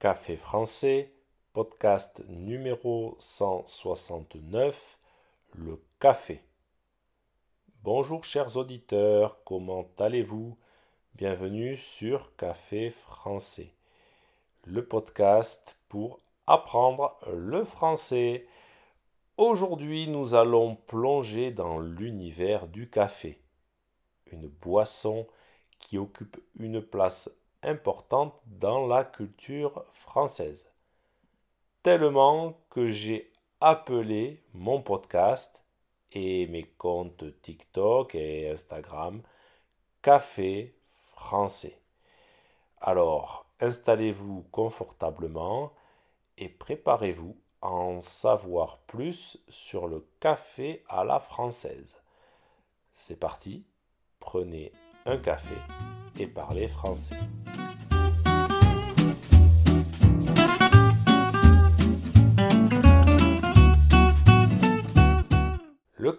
Café français, podcast numéro 169, le café. Bonjour chers auditeurs, comment allez-vous? Bienvenue sur Café français, le podcast pour apprendre le français. Aujourd'hui, nous allons plonger dans l'univers du café, une boisson qui occupe une place importante dans la culture française. Tellement que j'ai appelé mon podcast et mes comptes TikTok et Instagram Café français. Alors, installez-vous confortablement et préparez-vous à en savoir plus sur le café à la française. C'est parti, prenez un café et parlez français.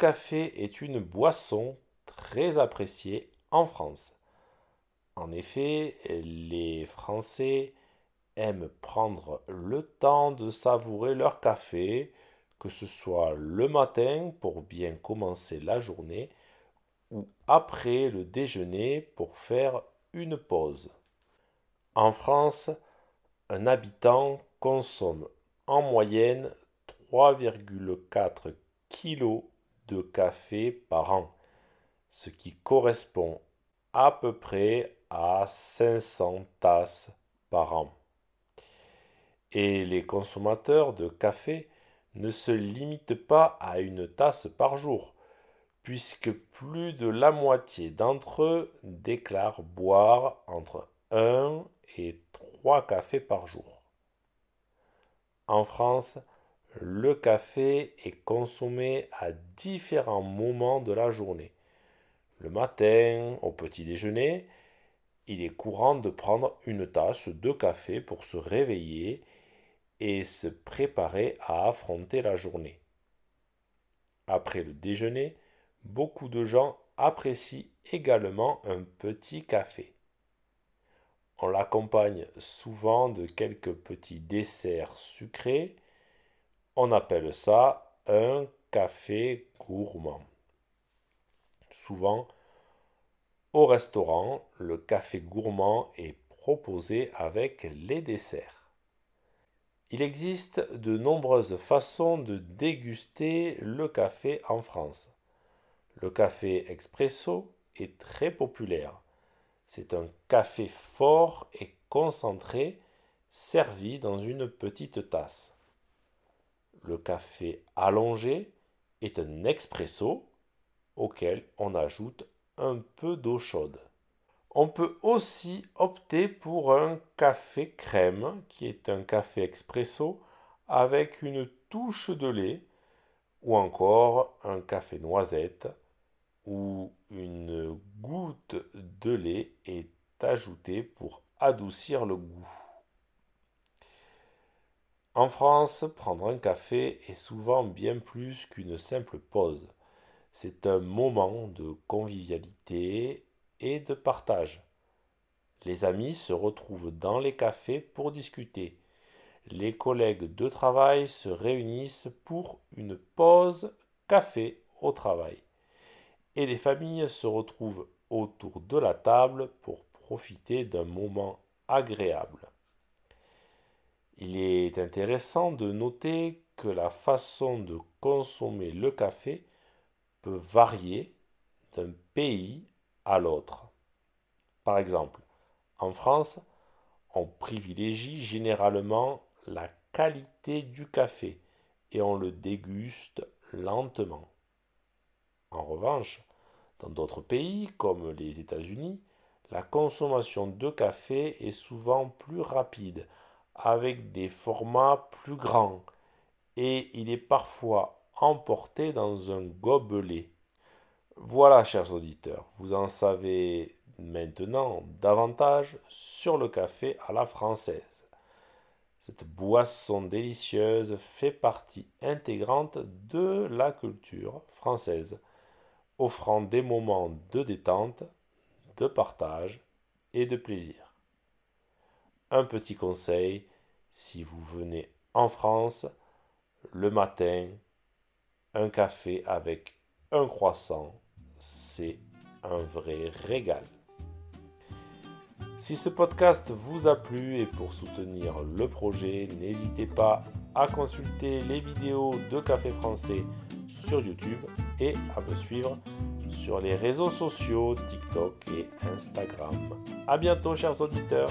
Café est une boisson très appréciée en France. En effet, les Français aiment prendre le temps de savourer leur café, que ce soit le matin pour bien commencer la journée ou après le déjeuner pour faire une pause. En France, un habitant consomme en moyenne 3,4 kg café par an, ce qui correspond à peu près à 500 tasses par an. Et les consommateurs de café ne se limitent pas à une tasse par jour, puisque plus de la moitié d'entre eux déclarent boire entre 1 et 3 cafés par jour. En France, le café est consommé à différents moments de la journée. Le matin, au petit déjeuner, il est courant de prendre une tasse de café pour se réveiller et se préparer à affronter la journée. Après le déjeuner, beaucoup de gens apprécient également un petit café. On l'accompagne souvent de quelques petits desserts sucrés. On appelle ça un café gourmand. Souvent, au restaurant, le café gourmand est proposé avec les desserts. Il existe de nombreuses façons de déguster le café en France. Le café expresso est très populaire. C'est un café fort et concentré servi dans une petite tasse. Le café allongé est un expresso auquel on ajoute un peu d'eau chaude. On peut aussi opter pour un café crème qui est un café expresso avec une touche de lait ou encore un café noisette où une goutte de lait est ajoutée pour adoucir le goût. En France, prendre un café est souvent bien plus qu'une simple pause. C'est un moment de convivialité et de partage. Les amis se retrouvent dans les cafés pour discuter. Les collègues de travail se réunissent pour une pause café au travail et les familles se retrouvent autour de la table pour profiter d'un moment agréable. Il est intéressant de noter que la façon de consommer le café peut varier d'un pays à l'autre. Par exemple, en France, on privilégie généralement la qualité du café et on le déguste lentement. En revanche, dans d'autres pays, comme les États-Unis, la consommation de café est souvent plus rapide, avec des formats plus grands, et il est parfois emporté dans un gobelet. Voilà, chers auditeurs, vous en savez maintenant davantage sur le café à la française. Cette boisson délicieuse fait partie intégrante de la culture française offrant des moments de détente, de partage et de plaisir. Un petit conseil, Si vous venez en France, le matin, un café avec un croissant, c'est un vrai régal. Si ce podcast vous a plu et pour soutenir le projet, n'hésitez pas à consulter les vidéos de Café Français sur YouTube et à me suivre sur les réseaux sociaux TikTok et Instagram. A bientôt chers auditeurs